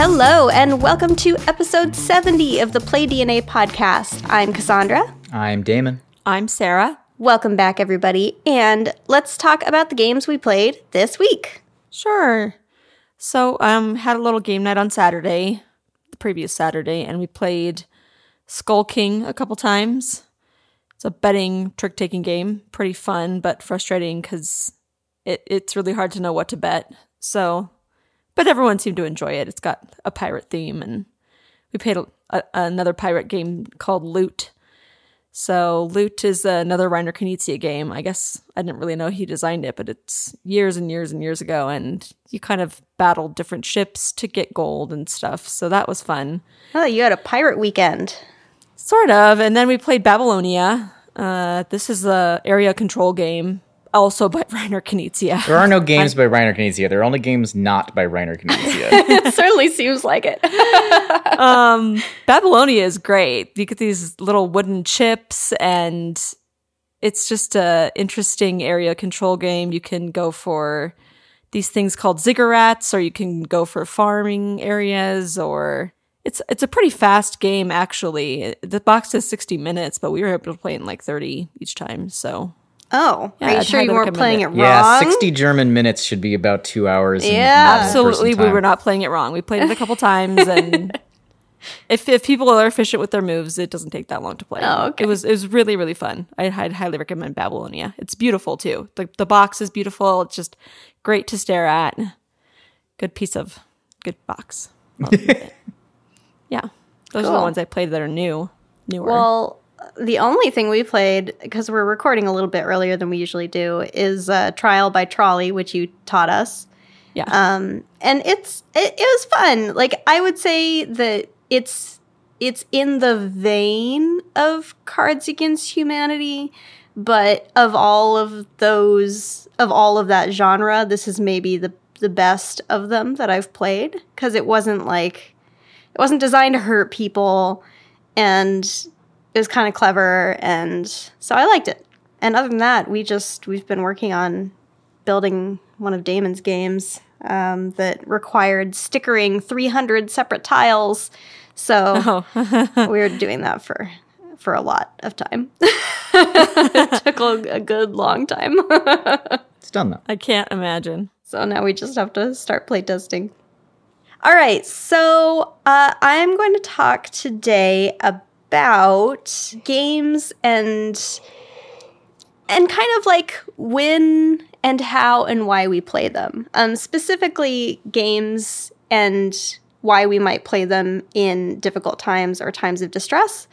Hello, and welcome to episode 70 of the Play DNA podcast. I'm Cassandra. I'm Damon. I'm Sarah. Welcome back, everybody, and let's talk about the games we played this week. Sure. So, um, had a little game night on Saturday, the previous Saturday, and we played Skull King a couple times. It's a betting trick taking game. Pretty fun, but frustrating because it, it's really hard to know what to bet. So, but everyone seemed to enjoy it. It's got a pirate theme, and we played a, a, another pirate game called Loot. So Loot is another Reiner Knizia game. I guess I didn't really know he designed it, but it's years and years and years ago, and you kind of battled different ships to get gold and stuff. So that was fun. Oh, you had a pirate weekend. Sort of. And then we played Babylonia. Uh, this is a area control game, also by Reiner Knizia. There are no games by Reiner Knizia. There are only games not by Reiner Knizia. it certainly seems like it. um, Babylonia is great. You get these little wooden chips, and it's just a interesting area control game. You can go for these things called ziggurats, or you can go for farming areas, or it's it's a pretty fast game actually. The box says sixty minutes, but we were able to play in like thirty each time. So Oh, Yeah, are you I'd sure you weren't playing it recommend wrong? yeah, 60 German minutes should be about two hours. Yeah. normal absolutely, we were not playing it wrong. We played it a couple times, and if if people are efficient with their moves, it doesn't take that long to play. Oh, okay. It was it was really really fun. I'd, I'd highly recommend Babylonia. It's beautiful too. The the box is beautiful. It's just great to stare at. Good piece of good box. Yeah, those are the ones I played that are new, newer. Well, the only thing we played, because we're recording a little bit earlier than we usually do, is uh, Trial by Trolley, which you taught us. yeah, Um, and it's it, it was fun. Like I would say that it's it's in the vein of Cards Against Humanity, but of all of those of all of that genre, this is maybe the the best of them that I've played because it wasn't like it wasn't designed to hurt people and it was kind of clever and so I liked it. And other than that, we just we've been working on building one of Damon's games um, that required stickering 300 separate tiles. So oh, we were doing that for for a lot of time. it took a, a good long time. It's done though. I can't imagine. so now we just have to start playtesting. All right, so uh, I'm going to talk today about games and and kind of like when and how and why we play them. Um, specifically, games and why we might play them in difficult times or times of distress,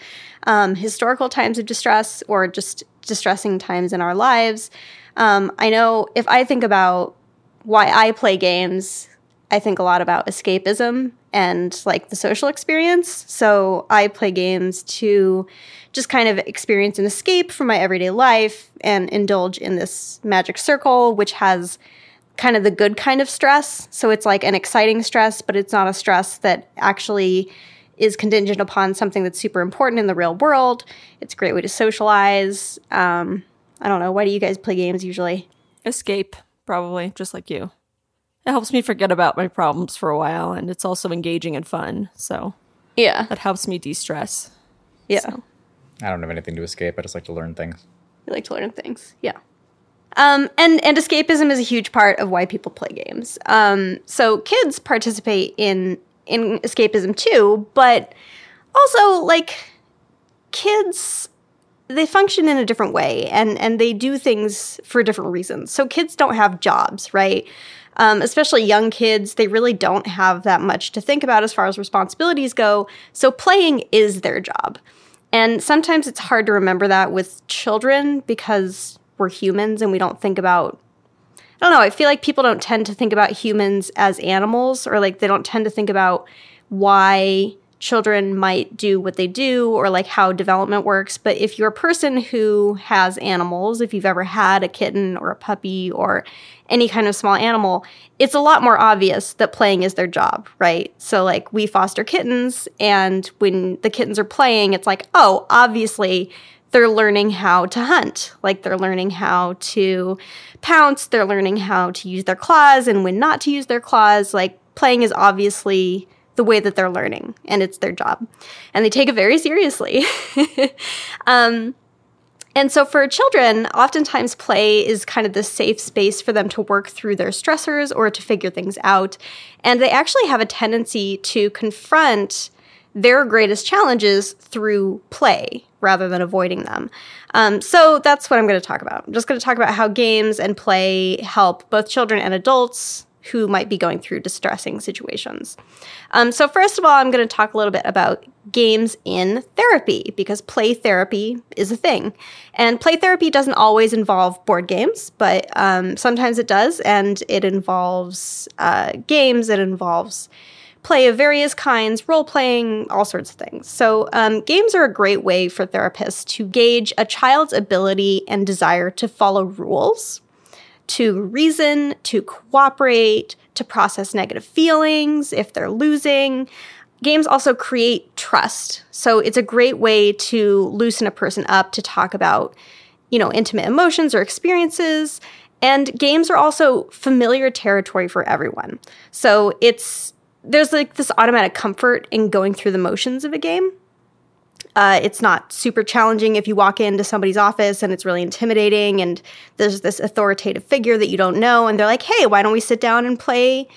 um, historical times of distress, or just distressing times in our lives. Um, I know if I think about why I play games, I think a lot about escapism and like the social experience. So I play games to just kind of experience an escape from my everyday life and indulge in this magic circle, which has kind of the good kind of stress. So it's like an exciting stress, but it's not a stress that actually is contingent upon something that's super important in the real world. It's a great way to socialize. Um, I don't know. Why do you guys play games usually? Escape, probably, just like you. It helps me forget about my problems for a while, and it's also engaging and fun. So Yeah. that helps me de stress. Yeah. So. I don't have anything to escape. I just like to learn things. You like to learn things. Yeah. Um, and and escapism is a huge part of why people play games. Um, so kids participate in in escapism too, but also like kids they function in a different way and and they do things for different reasons. So kids don't have jobs, right? Um, especially young kids, they really don't have that much to think about as far as responsibilities go. So playing is their job. And sometimes it's hard to remember that with children because we're humans and we don't think about I don't know, I feel like people don't tend to think about humans as animals or like they don't tend to think about why children might do what they do or like how development works. But if you're a person who has animals, if you've ever had a kitten or a puppy or any kind of small animal, it's a lot more obvious that playing is their job, right? So, like, we foster kittens, and when the kittens are playing, it's like, oh, obviously they're learning how to hunt. Like, they're learning how to pounce, they're learning how to use their claws and when not to use their claws. Like, playing is obviously the way that they're learning, and it's their job. And they take it very seriously. um, and so for children, oftentimes play is kind of the safe space for them to work through their stressors or to figure things out. And they actually have a tendency to confront their greatest challenges through play rather than avoiding them. Um, so that's what I'm going to talk about. I'm just going to talk about how games and play help both children and adults who might be going through distressing situations. Um, so, first of all, I'm going to talk a little bit about games in therapy because play therapy is a thing. And play therapy doesn't always involve board games, but um, sometimes it does. And it involves uh, games, it involves play of various kinds, role playing, all sorts of things. So, um, games are a great way for therapists to gauge a child's ability and desire to follow rules to reason, to cooperate, to process negative feelings if they're losing. Games also create trust. So it's a great way to loosen a person up to talk about, you know, intimate emotions or experiences. And games are also familiar territory for everyone. So it's there's like this automatic comfort in going through the motions of a game. Uh, it's not super challenging if you walk into somebody's office and it's really intimidating and there's this authoritative figure that you don't know and they're like, hey, why don't we sit down and play,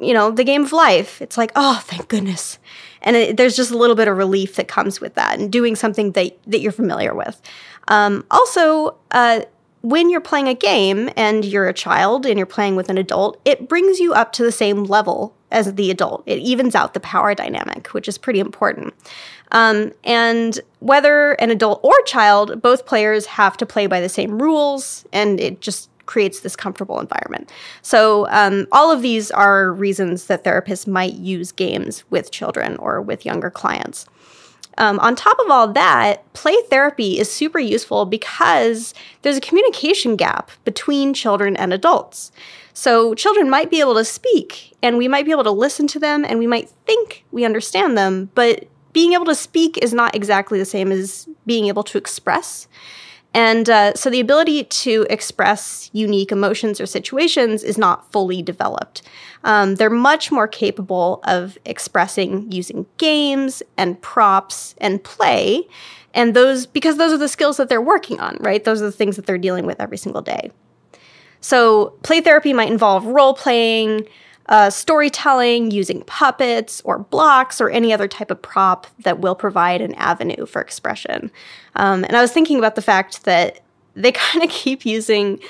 you know, the game of life? It's like, oh, thank goodness. And it, there's just a little bit of relief that comes with that and doing something that, that you're familiar with. Um, also, uh, when you're playing a game and you're a child and you're playing with an adult, it brings you up to the same level as the adult. It evens out the power dynamic, which is pretty important. Um, and whether an adult or child, both players have to play by the same rules, and it just creates this comfortable environment. So, um, all of these are reasons that therapists might use games with children or with younger clients. Um, on top of all that, play therapy is super useful because there's a communication gap between children and adults. So, children might be able to speak, and we might be able to listen to them, and we might think we understand them, but being able to speak is not exactly the same as being able to express. And uh, so the ability to express unique emotions or situations is not fully developed. Um, they're much more capable of expressing using games and props and play. And those, because those are the skills that they're working on, right? Those are the things that they're dealing with every single day. So play therapy might involve role playing, uh, storytelling using puppets or blocks or any other type of prop that will provide an avenue for expression. Um, and I was thinking about the fact that they kind of keep using.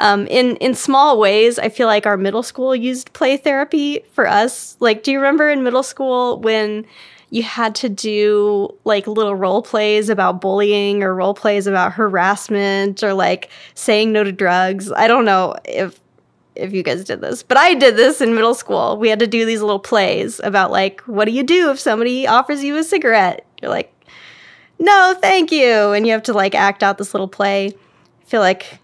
Um, in in small ways, I feel like our middle school used play therapy for us. Like, do you remember in middle school when you had to do like little role plays about bullying or role plays about harassment or like saying no to drugs? I don't know if if you guys did this, but I did this in middle school. We had to do these little plays about like, what do you do if somebody offers you a cigarette? You're like, no, thank you. And you have to like act out this little play. I feel like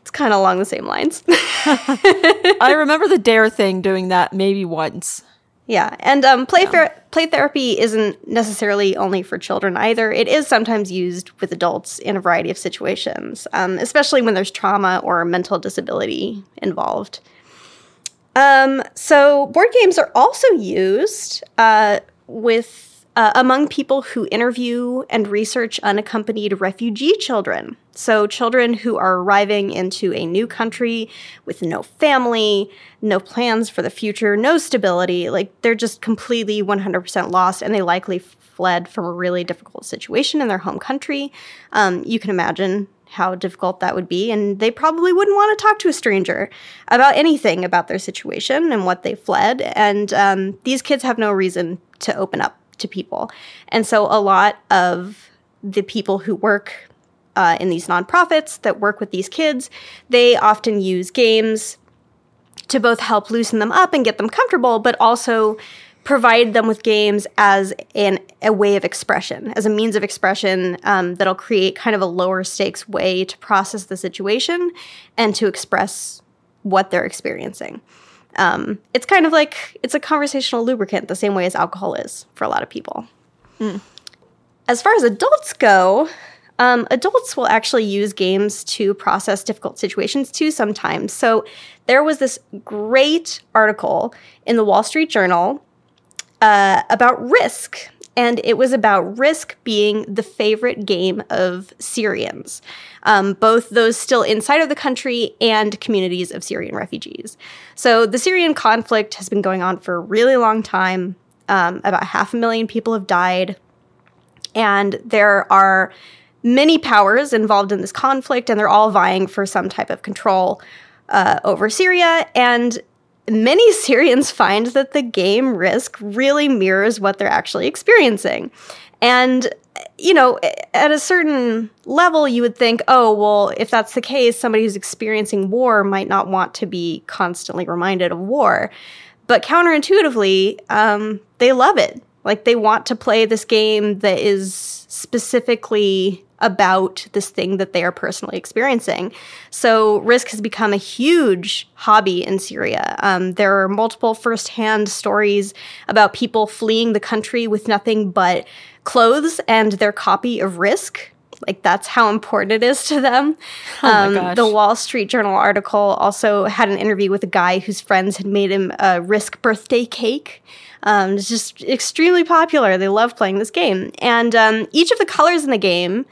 it's kind of along the same lines. I remember the dare thing doing that maybe once. Yeah, and um, play yeah. play therapy isn't necessarily only for children either. It is sometimes used with adults in a variety of situations, um, especially when there's trauma or mental disability involved. Um, so board games are also used uh, with uh, among people who interview and research unaccompanied refugee children. So, children who are arriving into a new country with no family, no plans for the future, no stability, like they're just completely 100% lost and they likely fled from a really difficult situation in their home country. Um, you can imagine how difficult that would be, and they probably wouldn't want to talk to a stranger about anything about their situation and what they fled. And um, these kids have no reason to open up to people. And so a lot of the people who work uh, in these nonprofits that work with these kids, they often use games to both help loosen them up and get them comfortable, but also provide them with games as an, a way of expression, as a means of expression um, that'll create kind of a lower stakes way to process the situation and to express what they're experiencing. Um, it's kind of like it's a conversational lubricant, the same way as alcohol is for a lot of people. Mm. As far as adults go, um, adults will actually use games to process difficult situations too sometimes. So there was this great article in the Wall Street Journal uh, about Risk. And it was about Risk being the favorite game of Syrians, um, both those still inside of the country and communities of Syrian refugees. So the Syrian conflict has been going on for a really long time. Um, about half a million people have died. And there are many powers involved in this conflict, and they're all vying for some type of control uh, over Syria. And many Syrians find that the game Risk really mirrors what they're actually experiencing. And, you know, at a certain level, you would think, oh, well, if that's the case, somebody who's experiencing war might not want to be constantly reminded of war. But counterintuitively, um, they love it. Like they want to play this game that is specifically about this thing that they are personally experiencing. So Risk has become a huge hobby in Syria. Um, there are multiple firsthand stories about people fleeing the country with nothing but clothes and their copy of Risk. Like that's how important it is to them. Oh Um, the Wall Street Journal article also had an interview with a guy whose friends had made him a Risk birthday cake. Um, it's just extremely popular. They love playing this game, and um, each of the colors in the game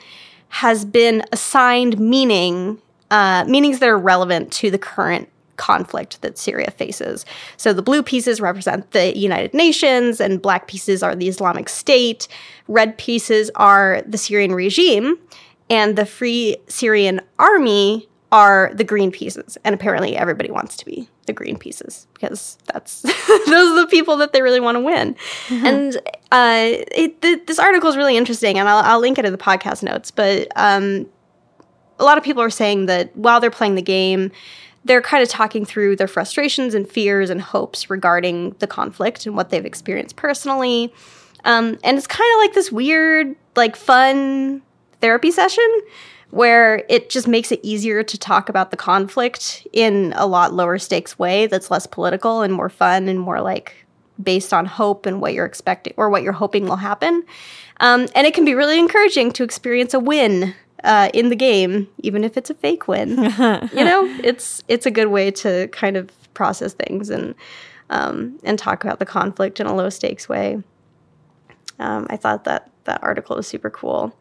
has been assigned meaning, uh, meanings that are relevant to the current conflict that Syria faces. So the blue pieces represent the United Nations, and black pieces are the Islamic State. Red pieces are the Syrian regime, and the Free Syrian Army are the green pieces. And apparently, everybody wants to be the green pieces because that's those are the people that they really want to win. And uh, it, th- this article is really interesting, and I'll, I'll link it in the podcast notes. But um, a lot of people are saying that while they're playing the game, they're kind of talking through their frustrations and fears and hopes regarding the conflict and what they've experienced personally. Um, and it's kind of like this weird, like fun therapy session where it just makes it easier to talk about the conflict in a lot lower stakes way that's less political and more fun and more like based on hope and what you're expecting or what you're hoping will happen. Um, and it can be really encouraging to experience a win uh, in the game, even if it's a fake win. you know, it's it's a good way to kind of process things and um, and talk about the conflict in a low stakes way. Um, I thought that that article was super cool.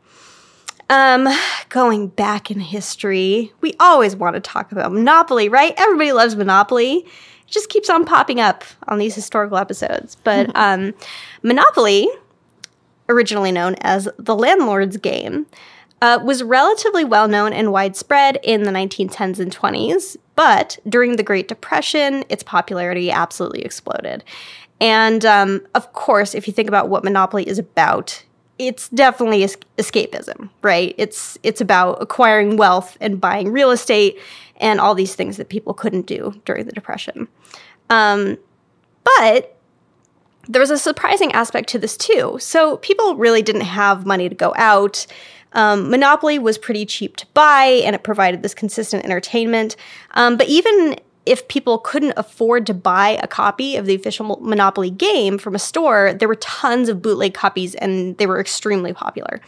Um, going back in history, we always want to talk about Monopoly, right? Everybody loves Monopoly. It just keeps on popping up on these historical episodes. But um, Monopoly, originally known as the landlord's game, uh, was relatively well known and widespread in the 1910s and 20s. But during the Great Depression, its popularity absolutely exploded. And um, of course, if you think about what Monopoly is about, it's definitely es- escapism, right? It's it's about acquiring wealth and buying real estate and all these things that people couldn't do during the Depression. Um, but there was a surprising aspect to this too. So people really didn't have money to go out. Um, Monopoly was pretty cheap to buy, and it provided this consistent entertainment. Um, but even if people couldn't afford to buy a copy of the official Monopoly game from a store, there were tons of bootleg copies, and they were extremely popular.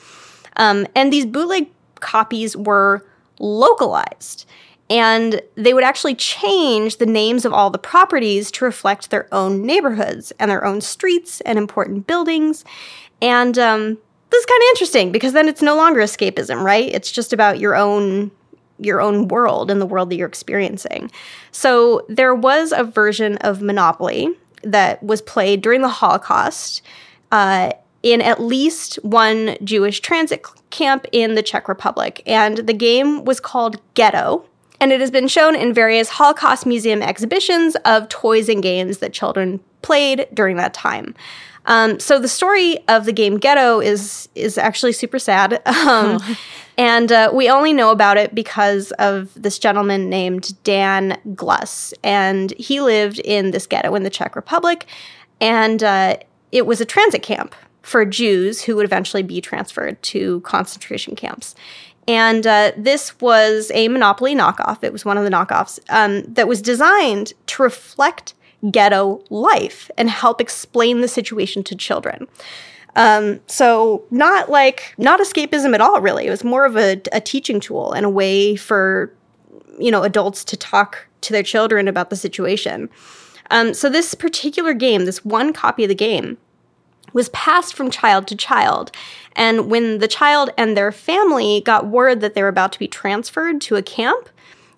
Um, and these bootleg copies were localized. And they would actually change the names of all the properties to reflect their own neighborhoods and their own streets and important buildings. And um, this is kind of interesting because then it's no longer escapism, right? It's just about your own your own world and the world that you're experiencing. So there was a version of Monopoly that was played during the Holocaust. Uh, in at least one Jewish transit camp in the Czech Republic. And the game was called Ghetto. And it has been shown in various Holocaust Museum exhibitions of toys and games that children played during that time. Um, so the story of the game Ghetto is is actually super sad, um, and uh, we only know about it because of this gentleman named Dan Gluss, and he lived in this ghetto in the Czech Republic, and uh, it was a transit camp for Jews who would eventually be transferred to concentration camps. And uh, this was a Monopoly knockoff. It was one of the knockoffs um, that was designed to reflect ghetto life and help explain the situation to children. Um, so not like not escapism at all, really. It was more of a, a teaching tool and a way for you know adults to talk to their children about the situation. Um, so this particular game, this one copy of the game, was passed from child to child. And when the child and their family got word that they were about to be transferred to a camp,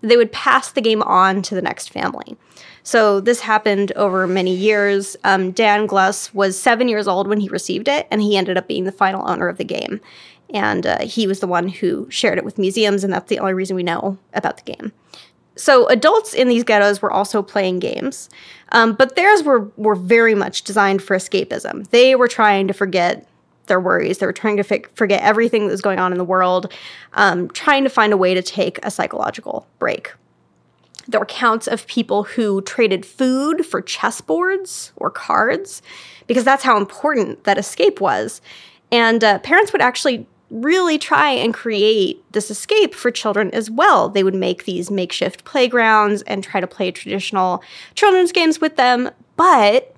they would pass the game on to the next family. So this happened over many years. Um, Dan Gluss was seven years old when he received it, and he ended up being the final owner of the game. And uh, he was the one who shared it with museums, and that's the only reason we know about the game. So adults in these ghettos were also playing games, um, but theirs were were very much designed for escapism. They were trying to forget their worries. They were trying to fi- forget everything that was going on in the world, um, trying to find a way to take a psychological break. There were counts of people who traded food for chessboards or cards because that's how important that escape was. And uh, parents would actually really try and create this escape for children as well. They would make these makeshift playgrounds and try to play traditional children's games with them. But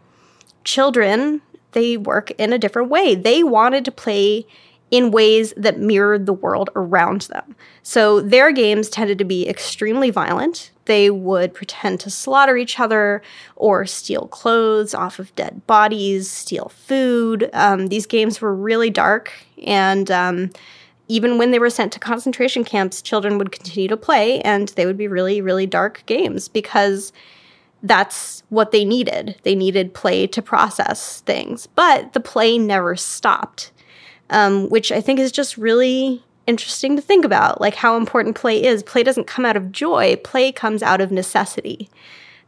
children, they work in a different way. They wanted to play in ways that mirrored the world around them. So their games tended to be extremely violent. They would pretend to slaughter each other or steal clothes off of dead bodies, steal food. Um, these games were really dark, and um, even when they were sent to concentration camps, children would continue to play, and they would be really, really dark games because that's what they needed. They needed play to process things, but the play never stopped um, which I think is just really interesting to think about, like how important play is. Play doesn't come out of joy, play comes out of necessity,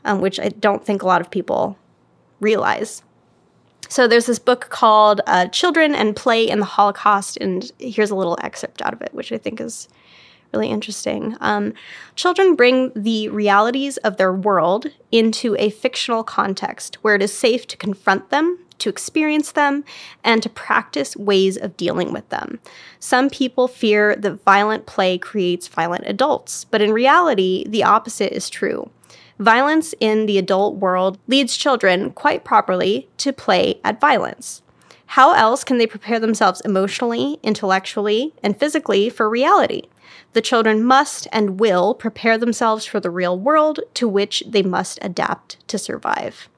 um, which I don't think a lot of people realize. So there's this book called uh, Children and Play in the Holocaust, and here's a little excerpt out of it, which I think is really interesting. Um, children bring the realities of their world into a fictional context where it is safe to confront them, to experience them, and to practice ways of dealing with them. Some people fear that violent play creates violent adults, but in reality, the opposite is true. Violence in the adult world leads children, quite properly, to play at violence. How else can they prepare themselves emotionally, intellectually, and physically for reality? The children must and will prepare themselves for the real world to which they must adapt to survive.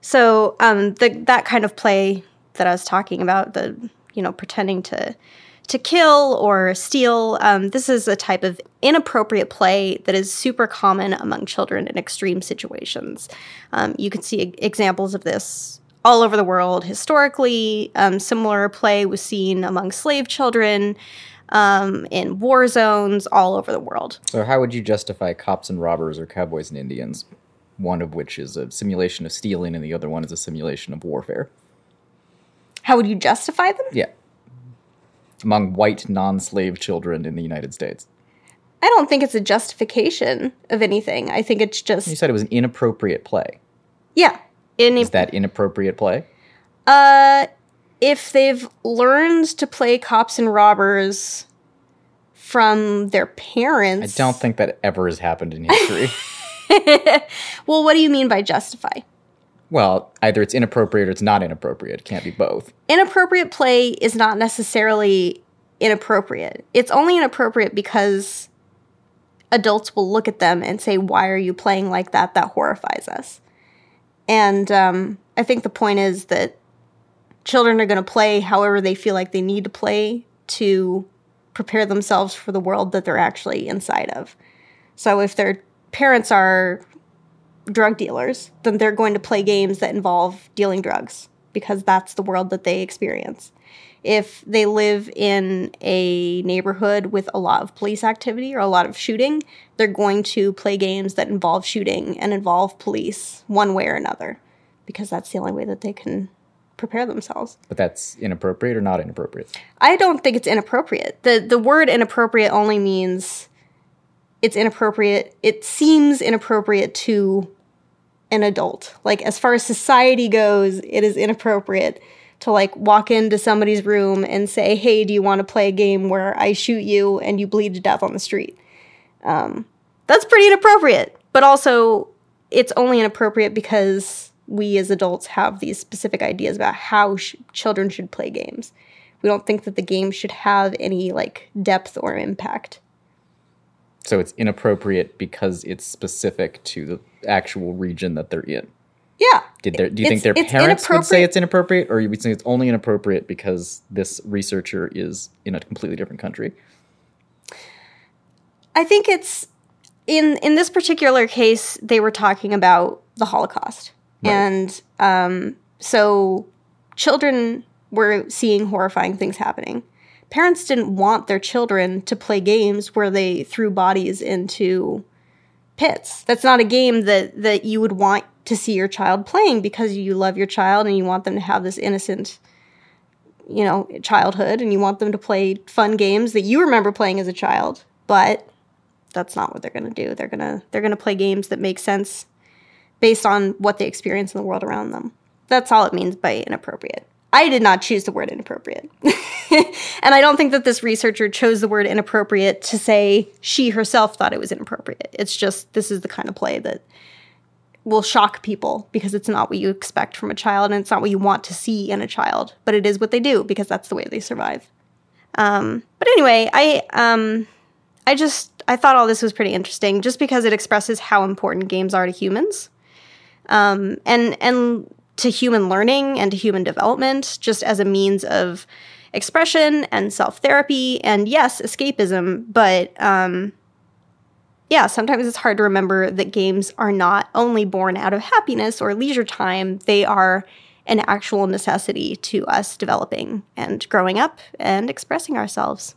So um, the, that kind of play that I was talking about, the you know pretending to to kill or steal, um, this is a type of inappropriate play that is super common among children in extreme situations. Um, you can see examples of this all over the world historically. Um, similar play was seen among slave children. Um, in war zones all over the world. So, how would you justify cops and robbers or cowboys and Indians? one of which is a simulation of stealing and the other one is a simulation of warfare. How would you justify them? Yeah. Among white non slave children in the United States. I don't think it's a justification of anything. I think it's just. You said it was an inappropriate play. Yeah. In is that inappropriate play? Uh, if they've learned to play cops and robbers from their parents. I don't think that ever has happened in history. well, what do you mean by justify? Well, either it's inappropriate or it's not inappropriate. It can't be both. Inappropriate play is not necessarily inappropriate. It's only inappropriate because adults will look at them and say, Why are you playing like that? That horrifies us. And um, I think the point is that children are going to play however they feel like they need to play to prepare themselves for the world that they're actually inside of. So if they're parents are drug dealers, then they're going to play games that involve dealing drugs because that's the world that they experience. If they live in a neighborhood with a lot of police activity or a lot of shooting, they're going to play games that involve shooting and involve police one way or another because that's the only way that they can prepare themselves. But that's inappropriate or not inappropriate? I don't think it's inappropriate. The the word inappropriate only means it's inappropriate. It seems inappropriate to an adult. Like as far as society goes, it is inappropriate to like walk into somebody's room and say, "Hey, do you want to play a game where I shoot you and you bleed to death on the street?" Um, that's pretty inappropriate. But also, it's only inappropriate because we as adults have these specific ideas about how sh- children should play games. We don't think that the game should have any like depth or impact. So it's inappropriate because it's specific to the actual region that they're in. Yeah. Did their, do you think their parents would say it's inappropriate, or you would say it's only inappropriate because this researcher is in a completely different country? I think it's in in this particular case they were talking about the Holocaust, Right. and um, so children were seeing horrifying things happening. Parents didn't want their children to play games where they threw bodies into pits. That's not a game that that you would want to see your child playing because you love your child and you want them to have this innocent you know, childhood and you want them to play fun games that you remember playing as a child. But that's not what they're going to do. They're going to they're going to play games that make sense based on what they experience in the world around them. That's all it means by inappropriate. I did not choose the word inappropriate. and I don't think that this researcher chose the word inappropriate to say she herself thought it was inappropriate. It's just this is the kind of play that will shock people because it's not what you expect from a child and it's not what you want to see in a child, but it is what they do because that's the way they survive. Um, but anyway, I um, I just I thought all this was pretty interesting just because it expresses how important games are to humans, um, and and to human learning and to human development, just as a means of expression and self therapy and yes, escapism, but um, yeah, sometimes it's hard to remember that games are not only born out of happiness or leisure time, they are an actual necessity to us developing and growing up and expressing ourselves.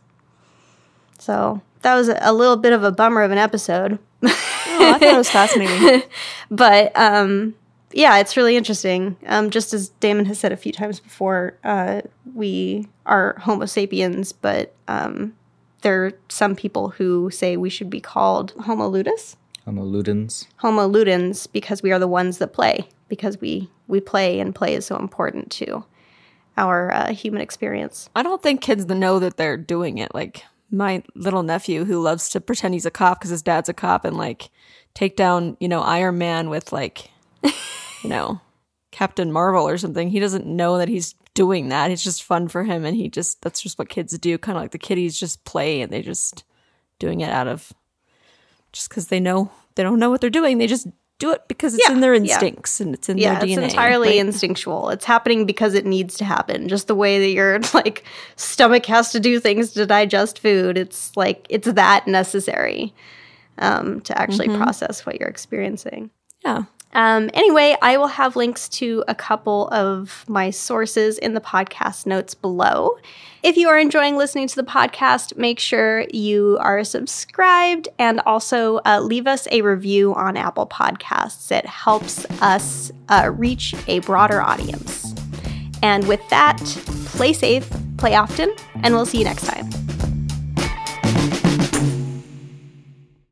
So that was a little bit of a bummer of an episode. Oh, I thought it was fascinating. but um, yeah, it's really interesting. Um, just as Damon has said a few times before, uh, we are Homo sapiens, but um, there are some people who say we should be called Homo ludus, Homo ludens. Homo ludens, because we are the ones that play, because we we play and play is so important to our uh, human experience. I don't think kids know that they're doing it. Like my little nephew who loves to pretend he's a cop because his dad's a cop and like take down, you know, Iron Man with like, you know, Captain Marvel or something. He doesn't know that he's doing that. It's just fun for him. And he just, that's just what kids do. Kind of like the kiddies just play and they just doing it out of just because they know, they don't know what they're doing. They just do it because it's Yeah, in their yeah. instincts and it's in Yeah, their DNA. it's entirely right? instinctual. It's happening because it needs to happen. Just the way that your like stomach has to do things to digest food. It's like it's that necessary um, to actually Mm-hmm. process what you're experiencing. yeah. Um, anyway, I will have links to a couple of my sources in the podcast notes below. If you are enjoying listening to the podcast, make sure you are subscribed and also uh, leave us a review on Apple Podcasts. It helps us uh, reach a broader audience. And with that, play safe, play often, and we'll see you next time.